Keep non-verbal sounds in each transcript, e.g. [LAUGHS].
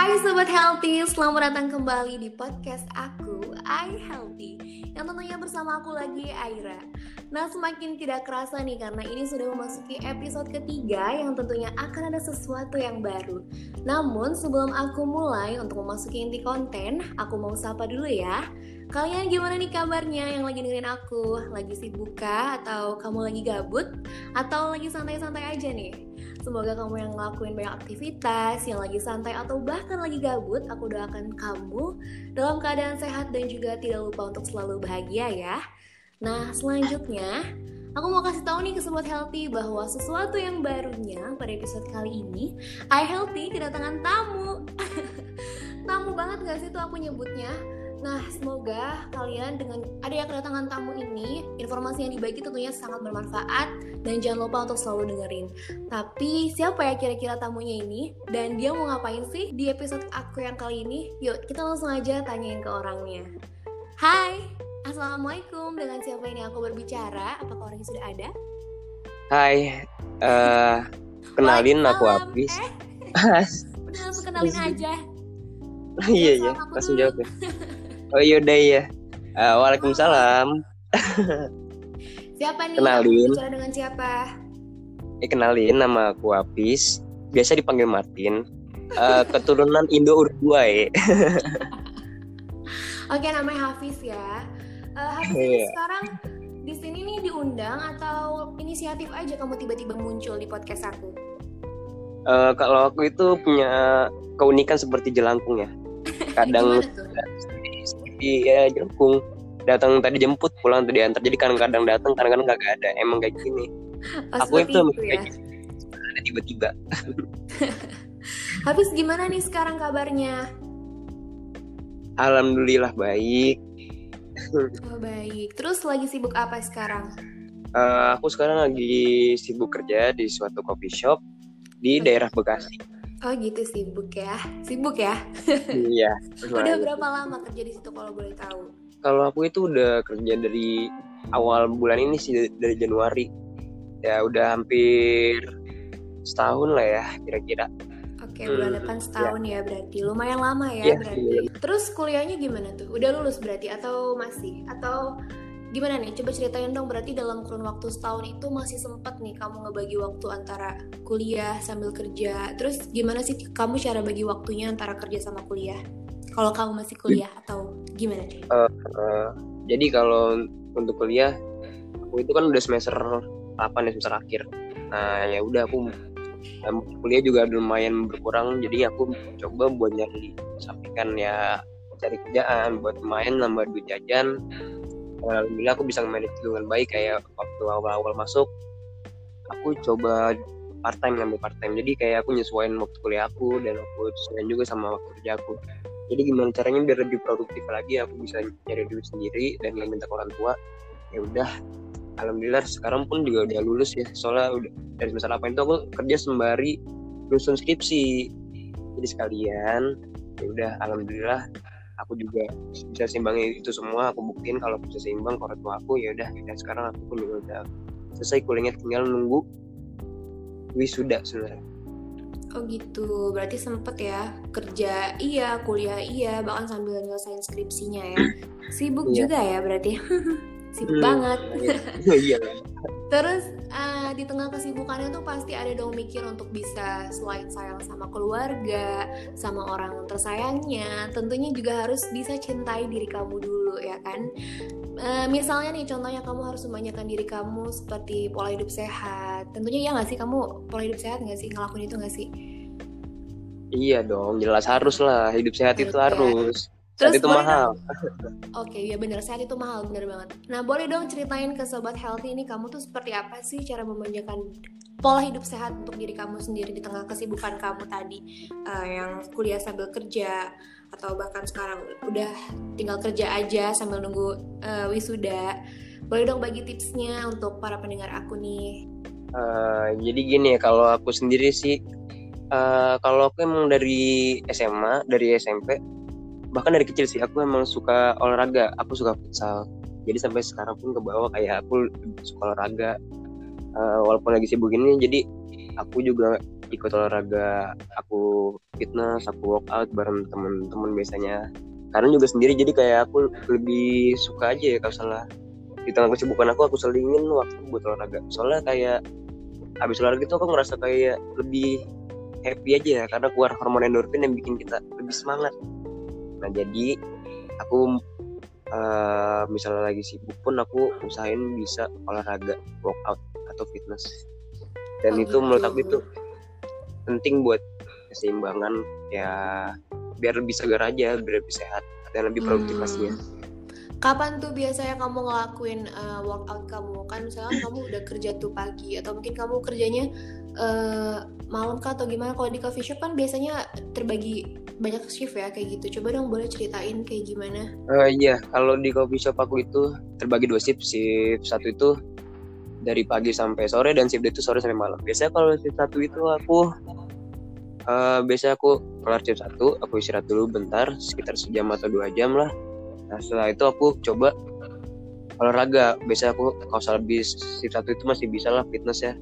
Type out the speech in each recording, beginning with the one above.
Hai Sobat Healthy, selamat datang kembali di podcast aku, I Healthy Yang tentunya bersama aku lagi, Aira Nah semakin tidak kerasa nih karena ini sudah memasuki episode ketiga Yang tentunya akan ada sesuatu yang baru Namun sebelum aku mulai untuk memasuki inti konten Aku mau sapa dulu ya Kalian gimana nih kabarnya yang lagi dengerin aku? Lagi sibuk kah? Atau kamu lagi gabut? Atau lagi santai-santai aja nih? Semoga kamu yang ngelakuin banyak aktivitas, yang lagi santai atau bahkan lagi gabut, aku doakan kamu dalam keadaan sehat dan juga tidak lupa untuk selalu bahagia ya. Nah, selanjutnya Aku mau kasih tahu nih ke sobat healthy bahwa sesuatu yang barunya pada episode kali ini, I healthy kedatangan tamu. [LAUGHS] tamu banget gak sih tuh aku nyebutnya? Nah, semoga kalian dengan ada yang kedatangan tamu ini, informasi yang dibagi tentunya sangat bermanfaat dan jangan lupa untuk selalu dengerin. Tapi siapa ya kira-kira tamunya ini dan dia mau ngapain sih di episode aku yang kali ini? Yuk, kita langsung aja tanyain ke orangnya. Hai, Assalamualaikum. Dengan siapa ini aku berbicara? Apakah orangnya sudah ada? Hai, uh, kenalin aku Abis. Eh, [LAUGHS] udah langsung kenalin [LAUGHS] aja. iya iya, langsung jawab ya. [LAUGHS] Oh iya udah iya. Uh, Waalaikumsalam. siapa nih? Kenalin. Bicara dengan siapa? Eh kenalin nama aku Apis. Biasa dipanggil Martin. Uh, keturunan Indo Uruguay. [LAUGHS] Oke, namanya Hafiz ya. Uh, Hafiz ini yeah. sekarang di sini nih diundang atau inisiatif aja kamu tiba-tiba muncul di podcast aku? Uh, kalau aku itu punya keunikan seperti jelangkung ya. [LAUGHS] Kadang iya jelekung datang tadi jemput pulang tadi antar jadi kadang-kadang datang kadang-kadang nggak ada. Emang kayak gini. Oh, aku itu, itu ya? ada tiba-tiba. [LAUGHS] Habis gimana nih sekarang kabarnya? Alhamdulillah baik. Oh baik. Terus lagi sibuk apa sekarang? Uh, aku sekarang lagi sibuk kerja di suatu coffee shop di daerah Bekasi Oh gitu sibuk ya, sibuk ya. Iya. [LAUGHS] udah berapa lama kerja di situ kalau boleh tahu? Kalau aku itu udah kerja dari awal bulan ini sih dari Januari. Ya udah hampir setahun lah ya kira-kira. Oke, bulan hmm, depan setahun ya. ya berarti. Lumayan lama ya, ya berarti. Iya. Terus kuliahnya gimana tuh? Udah lulus berarti atau masih? Atau gimana nih? Coba ceritain dong berarti dalam kurun waktu setahun itu masih sempat nih kamu ngebagi waktu antara kuliah sambil kerja. Terus gimana sih kamu cara bagi waktunya antara kerja sama kuliah? Kalau kamu masih kuliah atau gimana nih? Uh, uh, jadi kalau untuk kuliah aku itu kan udah semester 8 ya semester akhir. Nah ya udah aku kuliah juga lumayan berkurang jadi aku coba buat nyari sampaikan ya cari kerjaan buat main nambah duit jajan alhamdulillah aku bisa manage dengan baik kayak waktu awal-awal masuk aku coba part time ngambil part time jadi kayak aku nyesuaiin waktu kuliah aku dan aku sesuaiin juga sama waktu kerja aku. Jadi gimana caranya biar lebih produktif lagi aku bisa nyari duit sendiri dan nggak minta orang tua. Ya udah alhamdulillah sekarang pun juga udah lulus ya. Soalnya udah dari semester apa itu aku kerja sembari lulusan skripsi. Jadi sekalian ya udah alhamdulillah aku juga bisa seimbangi itu semua aku buktiin kalau bisa seimbang ke orang tua aku ya udah dan sekarang aku pun juga udah selesai kuliahnya tinggal nunggu wisuda sebenarnya Oh gitu, berarti sempet ya kerja iya, kuliah iya, bahkan sambil nyelesain skripsinya ya. [CLEARS THROAT] Sibuk iya. juga ya berarti. [LAUGHS] Sibuk hmm, banget. Iya. [LAUGHS] Terus uh, di tengah kesibukannya tuh pasti ada dong mikir untuk bisa selain sayang sama keluarga, sama orang tersayangnya, tentunya juga harus bisa cintai diri kamu dulu ya kan. Uh, misalnya nih contohnya kamu harus membanyakan diri kamu seperti pola hidup sehat. Tentunya ya nggak sih kamu pola hidup sehat nggak sih ngelakuin itu nggak sih? Iya dong, jelas harus lah hidup sehat itu ya. harus. Terus saat itu mahal. Oke, okay, ya benar saat itu mahal, benar banget. Nah, boleh dong ceritain ke sobat healthy ini kamu tuh seperti apa sih cara memanjakan pola hidup sehat untuk diri kamu sendiri di tengah kesibukan kamu tadi uh, yang kuliah sambil kerja atau bahkan sekarang udah tinggal kerja aja sambil nunggu uh, wisuda. Boleh dong bagi tipsnya untuk para pendengar aku nih. Uh, jadi gini ya, kalau aku sendiri sih, uh, kalau aku emang dari SMA, dari SMP, bahkan dari kecil sih aku emang suka olahraga aku suka futsal. Jadi sampai sekarang pun ke bawah kayak aku suka olahraga. Uh, walaupun lagi sibuk ini jadi aku juga ikut olahraga. Aku fitness aku workout bareng temen-temen biasanya. Karena juga sendiri jadi kayak aku lebih suka aja ya kalau salah. Di tengah kesibukan aku aku selingin waktu buat olahraga. Soalnya kayak habis olahraga itu aku ngerasa kayak lebih happy aja ya karena keluar hormon endorfin yang bikin kita lebih semangat nah jadi aku uh, misalnya lagi sibuk pun aku usahain bisa olahraga workout atau fitness dan Oh, itu menurut gitu. aku itu penting buat keseimbangan ya biar lebih segar aja biar lebih sehat dan lebih produktif Hmm. pastinya Kapan tuh biasanya kamu ngelakuin uh, workout kamu? Kan misalnya kamu udah kerja tuh pagi atau mungkin kamu kerjanya uh, malam kah atau gimana? Kalau di coffee shop kan biasanya terbagi banyak shift ya kayak gitu. Coba dong boleh ceritain kayak gimana? Eh, iya, kalau di coffee shop aku itu terbagi dua shift. Shift satu itu dari pagi sampai sore dan shift itu sore sampai malam. Biasanya kalau shift satu itu aku eh biasanya aku kelar shift satu, aku istirahat dulu bentar, sekitar sejam atau dua jam lah. Nah setelah itu aku coba olahraga. Biasanya aku kalau habis shift satu itu masih bisa lah fitness ya.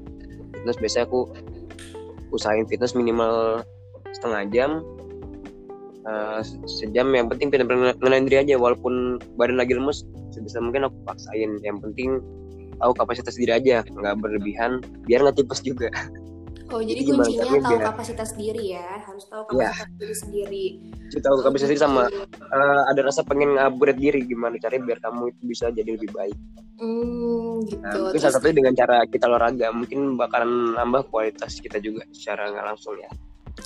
Fitness biasanya aku usahain fitness minimal setengah jam Eh, sejam yang penting benar-benar diri aja walaupun badan lagi lemes sebisa mungkin aku paksain yang penting tahu kapasitas diri aja nggak berlebihan biar nggak tipes juga [LAUGHS] Oh jadi kuncinya tahu biar- kapasitas diri ya, harus tahu Iya. kapasitas diri sendiri. Jadi tahu kapasitas diri sama eh, ada rasa pengen upgrade diri gimana caranya biar kamu itu bisa jadi lebih baik Hmm, gitu. nah, mungkin Terus salah satunya dengan cara kita olahraga mungkin bakalan nambah kualitas kita juga secara nggak langsung ya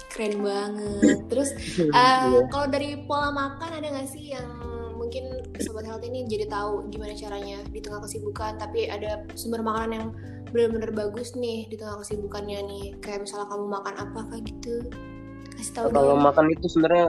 keren banget. [LAUGHS] Terus. Uh, kalau dari pola makan ada nggak sih yang mungkin sobat health ini jadi tahu gimana caranya di tengah kesibukan tapi ada sumber makanan yang benar-benar bagus nih di tengah kesibukannya nih. Kayak misalnya kamu makan apa kayak gitu. Kasih tahu kalau makan itu sebenarnya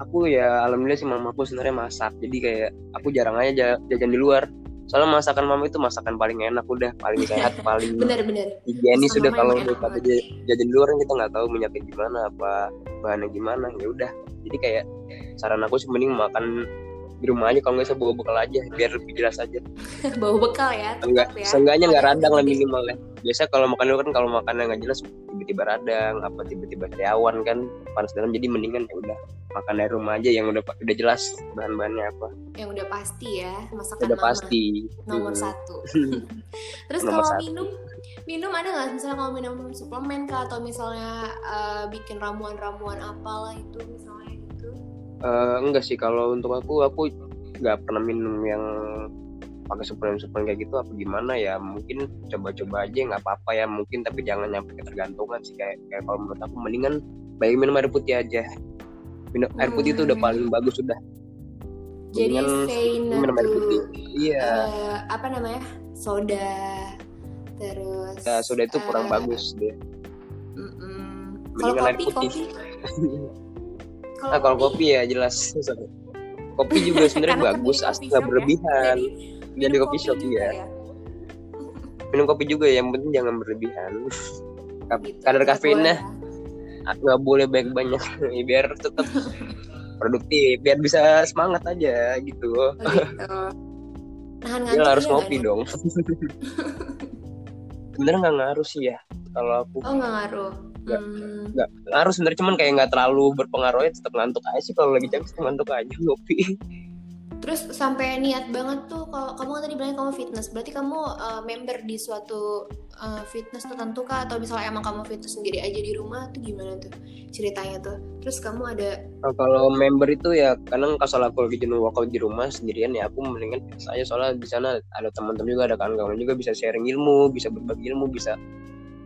aku ya alhamdulillah sih mama aku sebenarnya masak. Jadi kayak aku jarang aja ja- jajan di luar. Soalnya masakan mama itu masakan paling enak udah paling sehat [LAUGHS] paling bener-bener higienis Masakan sudah kalau banget. jajan, jajan di luar kan kita nggak tahu minyaknya gimana apa bahannya gimana. Ya udah. Jadi kayak saran aku sih mending makan di rumah aja kalau nggak bisa bawa bekal aja biar lebih jelas aja. [LAUGHS] Bawa bekal ya enggak ya. seenggaknya nggak Makan radang lah minimal ya. Biasa kalau makan dulu kan kalau makannya nggak jelas tiba-tiba radang apa tiba-tiba sariawan kan panas dalam jadi mendingan ya udah makan dari rumah aja yang udah udah jelas bahan-bahannya apa. Yang udah pasti ya masakan udah mama pasti. nomor Hmm. satu. [LAUGHS] Terus Nomor kalau satu. minum minum ada nggak? Misalnya kalau minum suplemen kah? Atau misalnya uh, bikin ramuan-ramuan apalah itu misalnya Eh, enggak sih kalau untuk aku aku nggak pernah minum yang pakai suplemen suplemen kayak gitu apa gimana ya mungkin coba-coba aja nggak apa-apa ya mungkin tapi jangan nyampe ketergantungan sih kayak kayak kalau menurut aku mendingan baik minum air putih aja. Minum air putih itu udah Hmm. paling bagus sudah Jadi minum air putih. Iya. eh, apa namanya soda. Terus ya sudah itu kurang eh, bagus deh. Kalau Mendingan air kopi putih. kopi [LAUGHS] nah kalau kopi ya jelas. Kopi juga [LAUGHS] sebenarnya kan bagus asli nggak shop ya. berlebihan. Jadi kopi shop juga ya. Minum kopi juga yang penting jangan berlebihan. [LAUGHS] Gitu, kadar kafeinnya. Ah, nggak boleh banyak banyak [LAUGHS] biar tetap produktif biar bisa semangat aja gitu. Oh, gitu. Nahan harus ya ngopi dong. Sebenarnya nggak ngaruh sih ya kalau aku? Oh nggak ngaruh. Nggak. Hmm. nggak ngaruh sebenarnya cuman kayak nggak terlalu berpengaruh ya tetap ngantuk aja sih kalau lagi capek ngantuk aja ngopi Terus sampai niat banget tuh kalau kamu kan tadi bilang kamu fitness, berarti kamu uh, member di suatu uh, fitness tertentu kah atau misalnya emang kamu fitness sendiri aja di rumah tuh gimana tuh ceritanya tuh? Terus kamu ada Nah, kalau member itu ya kadang kalau aku lagi jenuh workout di rumah sendirian ya aku mendingan fitness aja soalnya di sana ada teman-teman juga ada kawan-kawan juga bisa sharing ilmu bisa berbagi ilmu bisa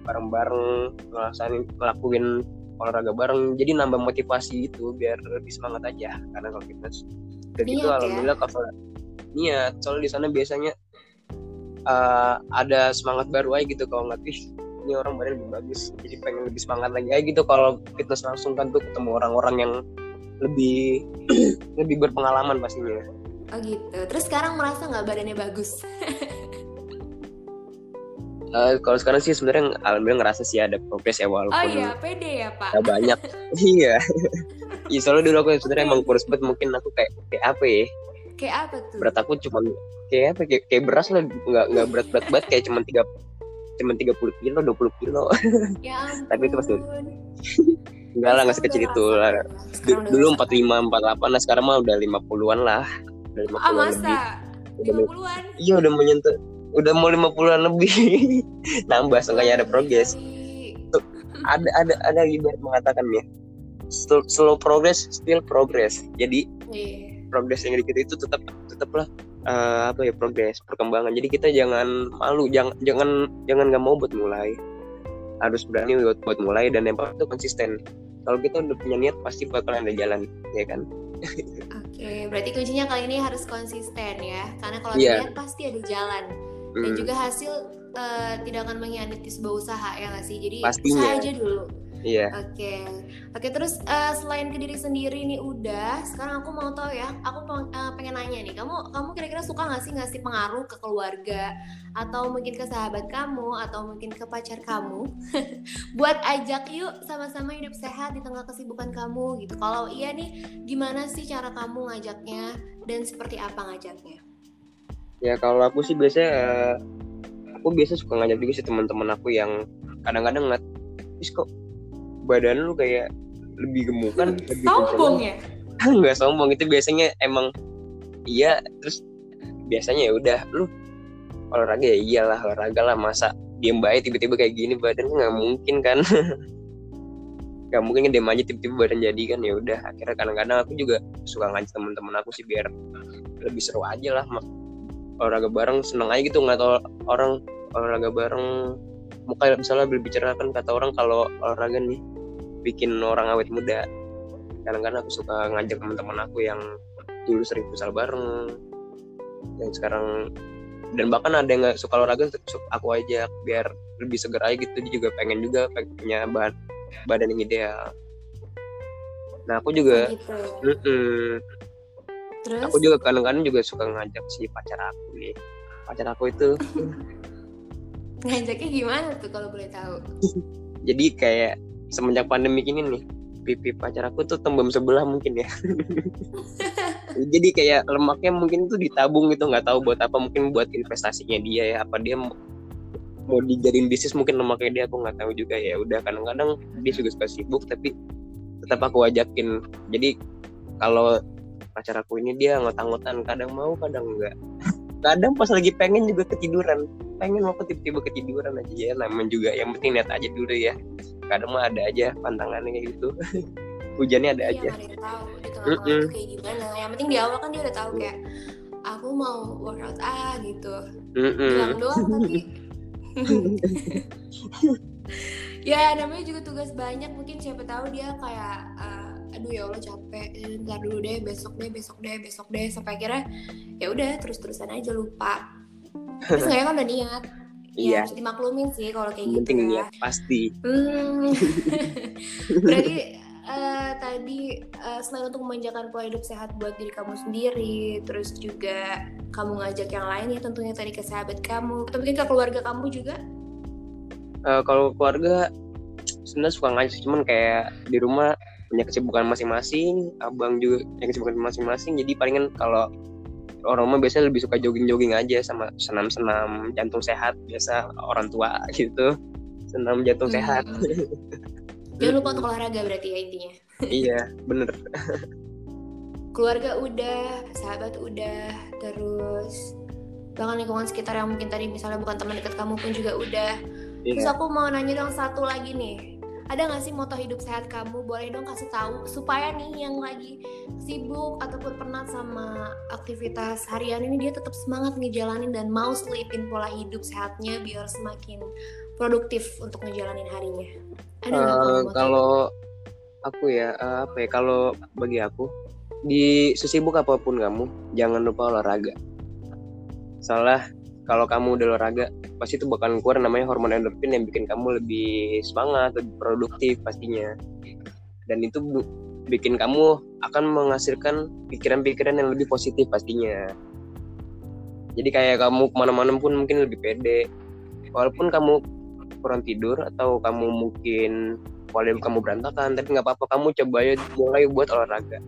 bareng-bareng ngelaksanain ngelakuin olahraga bareng jadi nambah motivasi itu biar lebih semangat aja karena kalau fitness dan Niat gitu ya? alhamdulillah kalau niat soalnya di sana biasanya uh, ada semangat baru aja gitu kalau ngeliat "Ih, ini orang badan lebih bagus jadi pengen lebih semangat lagi aja gitu kalau fitness langsung kan tuh ketemu orang-orang yang lebih [CLEARS THROAT] lebih berpengalaman pastinya oh gitu. Terus sekarang merasa nggak badannya bagus? [LAUGHS] Eh, kalau sekarang sih sebenarnya alhamdulillah ngerasa sih ada progres ya walaupun Oh iya, pede ya pak. nggak banyak [LAUGHS] iya Iya soalnya dulu aku sebenarnya emang kurus banget mungkin aku kayak kayak apa ya Kayak apa tuh? berat aku cuma kayak apa kayak, kayak beras lah nggak nggak berat berat banget kayak cuma tiga cuma 30 kilo 20 kilo Ya ampun. [LAUGHS] Tapi itu pas dulu. enggak lah nggak sekecil itu lah Du- dulu 45 48 nah sekarang mah udah 50-an lah udah 50-an Ah lebih masa? Udah 50-an? iya udah menyentuh udah mau 50-an lebih [LAUGHS] nambah seenggaknya ada progres ada ada ada ibarat mengatakan ya slow, slow progress still progress jadi Iya. progres yang dikit itu tetap tetaplah eh, apa ya progres perkembangan jadi kita jangan malu jangan jangan jangan nggak mau buat mulai harus berani buat buat mulai dan yang itu konsisten kalau kita udah punya niat pasti bakalan ada jalan ya kan Oke, berarti kuncinya kali ini harus konsisten ya. Karena kalau Iya. lihat pasti ada jalan. Dan Hmm, juga hasil eh, tidak akan mengkhianati sebuah usaha ya nggak sih? Jadi Pastinya. usaha aja dulu. iya Oke, oke terus eh, selain ke diri sendiri nih udah, sekarang aku mau tahu ya, aku peng- eh, pengen nanya nih, kamu kamu kira-kira suka nggak sih ngasih pengaruh ke keluarga atau mungkin ke sahabat kamu atau mungkin ke pacar kamu, [LAUGHS] buat ajak yuk sama-sama hidup sehat di tengah kesibukan kamu gitu. Kalau iya nih, gimana sih cara kamu ngajaknya dan seperti apa ngajaknya? Ya kalau aku sih biasanya aku biasa suka ngajak juga sih teman-teman aku yang kadang-kadang nggak terus kok badan lu kayak lebih gemukan lebih Sombong ya? [LAUGHS] nggak sombong itu biasanya emang iya terus biasanya ya udah lu olahraga ya iyalah olahraga lah masa diem baik tiba-tiba kayak gini badan nggak mungkin kan? [LAUGHS] Nggak mungkin diem aja tiba-tiba badan jadi kan ya udah. Akhirnya kadang-kadang aku juga suka ngajak teman-teman aku sih biar lebih seru aja lah olahraga bareng seneng aja gitu nggak tau orang olahraga bareng. Muka misalnya berbicara kan kata orang kalau olahraga nih bikin orang awet muda. Kadang-kadang aku suka ngajak teman-teman aku yang dulu sering futsal bareng yang sekarang. Dan bahkan ada yang nggak suka olahraga aku ajak biar lebih seger aja gitu. Dia juga pengen juga pengen punya badan badan yang ideal. Nah aku juga Gitu. mm-mm. Terus? aku juga kadang-kadang juga suka ngajak si pacar aku nih. Pacar aku itu. [LAUGHS] Ngajaknya gimana tuh kalau boleh tahu? [LAUGHS] jadi kayak semenjak pandemi ini nih pipi pacar aku tuh tembem sebelah mungkin ya. [LAUGHS] Jadi kayak lemaknya mungkin tuh ditabung gitu nggak tahu buat apa mungkin buat investasinya dia ya apa dia mau, dijadiin bisnis mungkin lemaknya dia aku nggak tahu juga ya. Udah kadang-kadang dia juga suka sibuk tapi tetap aku ajakin. Jadi kalau pacar aku ini dia ngot-ngotan kadang mau kadang enggak kadang pas lagi pengen juga ketiduran. Pengen mau tiba-tiba ketiduran aja ya. Namanya juga yang penting lihat aja dulu ya. Kadang mah ada aja pantangannya kayak gitu. [LAUGHS] Hujannya ada aja. Iya, ada yang tahu di itu kayak gimana. Yang penting di awal kan dia udah tahu kayak aku mau workout ah gitu. Mm-mm. Bilang doang tapi [LAUGHS] [LAUGHS] ya namanya juga tugas banyak. Mungkin siapa tahu dia kayak eh, aduh ya Allah capek eh, ntar dulu deh besok deh besok deh besok deh sampai akhirnya ya udah terus terusan aja lupa terus nggak ya kan udah niat Iya. ya harus dimaklumin sih kalau kayak gitu penting ya pasti Hmm. [LAUGHS] Berarti eh, tadi eh, selain untuk memanjakan pola hidup sehat buat diri kamu sendiri, terus juga kamu ngajak yang lain ya tentunya tadi ke sahabat kamu, atau mungkin ke keluarga kamu juga. Eh, kalau keluarga sebenarnya suka ngajak cuman kayak di rumah punya kesibukan masing-masing abang juga punya kesibukan masing-masing jadi palingan kalau orang rumah biasanya lebih suka jogging-jogging aja sama senam-senam jantung sehat biasa orang tua [LAUGHS] gitu senam jantung Hmm. sehat [LAUGHS] Jangan lupa untuk olahraga berarti ya intinya. [LAUGHS] iya bener Keluarga udah, sahabat udah, terus bahkan lingkungan sekitar yang mungkin tadi misalnya bukan teman dekat kamu pun juga udah. Terus iya aku mau nanya dong satu lagi nih. Ada nggak sih moto hidup sehat kamu? Boleh dong kasih tahu supaya nih yang lagi sibuk ataupun penat sama aktivitas harian ini dia tetap semangat ngejalanin dan mau selipin pola hidup sehatnya biar semakin produktif untuk ngejalanin harinya. Ada moto kalau aku ya eh, apa ya kalau bagi aku di sesibuk apa pun kamu jangan lupa olahraga salah kalau kamu udah olahraga pasti itu bakal keluar namanya hormon endorfin yang bikin kamu lebih semangat lebih produktif pastinya. Dan itu bikin kamu akan menghasilkan pikiran-pikiran yang lebih positif pastinya. Jadi kayak kamu ke mana-mana pun mungkin lebih pede. Walaupun kamu kurang tidur atau kamu mungkin hidup kamu berantakan tapi nggak apa-apa. Kamu coba aja mulai buat olahraga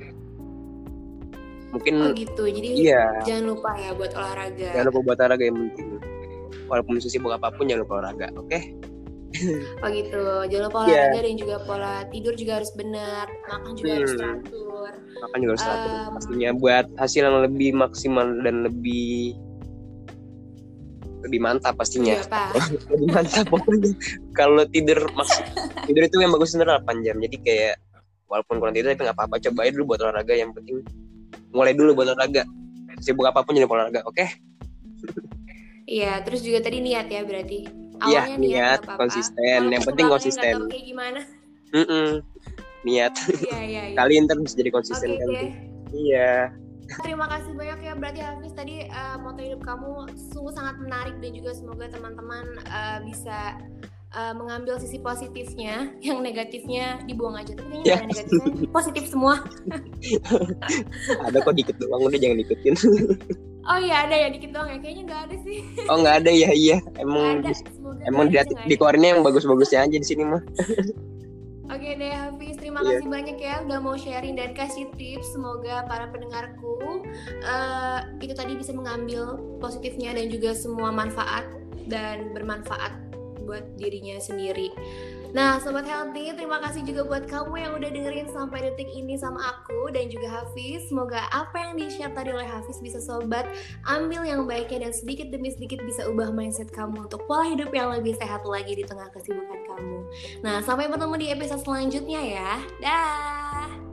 Oh mungkin gitu. Jadi iya jangan lupa ya buat olahraga. jangan lupa buat olahraga yang penting walaupun sibuk apa pun jangan lupa olahraga oke okay? [LAUGHS] oh gitu jangan lupa iya. olahraga yeah. dan juga pola tidur juga harus benar makan juga hmm. harus teratur makan juga harus teratur um, pastinya buat hasil yang lebih maksimal dan lebih lebih mantap pastinya iya, [LAUGHS] lebih mantap pokoknya kalau tidur maksud [LAUGHS] tidur itu yang bagus sebenarnya 8 jam jadi kayak walaupun kurang tidur tapi nggak apa-apa cobain dulu buat olahraga yang penting mulai dulu buat olahraga. Sibuk apa pun jadi olahraga oke? Okay? iya terus juga tadi niat ya berarti. Iya niat, niat konsisten. Yang penting konsisten. kayak gimana? Mm -mm. niat. Iya, iya, iya. kali ntar bisa jadi konsisten okay, kan okay. iya. Terima kasih banyak ya berarti Hafiz tadi uh, moto hidup kamu sungguh sangat menarik dan juga semoga teman-teman uh, bisa uh, mengambil sisi positifnya, [LAUGHS] yang negatifnya dibuang aja. Tapi kayaknya yeah. negatifnya, positif semua. [LAUGHS] ada kok dikit doang, udah jangan ikutin. [LAUGHS] oh iya ada ya dikit doang ya, kayaknya nggak ada sih. oh nggak ada ya, iya. Emang ada. emang di, di yang bagus-bagusnya aja di sini mah. Oke deh Hafiz, terima yeah. kasih banyak ya udah mau sharing dan kasih tips. Semoga para pendengarku uh, itu tadi bisa mengambil positifnya dan juga semua manfaat dan bermanfaat buat dirinya sendiri. Nah, Sobat Healthy, terima kasih juga buat kamu yang udah dengerin sampai detik ini sama aku dan juga Hafiz. Semoga apa yang di-share tadi oleh Hafiz bisa Sobat ambil yang baiknya dan sedikit demi sedikit bisa ubah mindset kamu untuk pola hidup yang lebih sehat lagi di tengah kesibukan kamu. Nah, sampai bertemu di episode selanjutnya ya. Dah!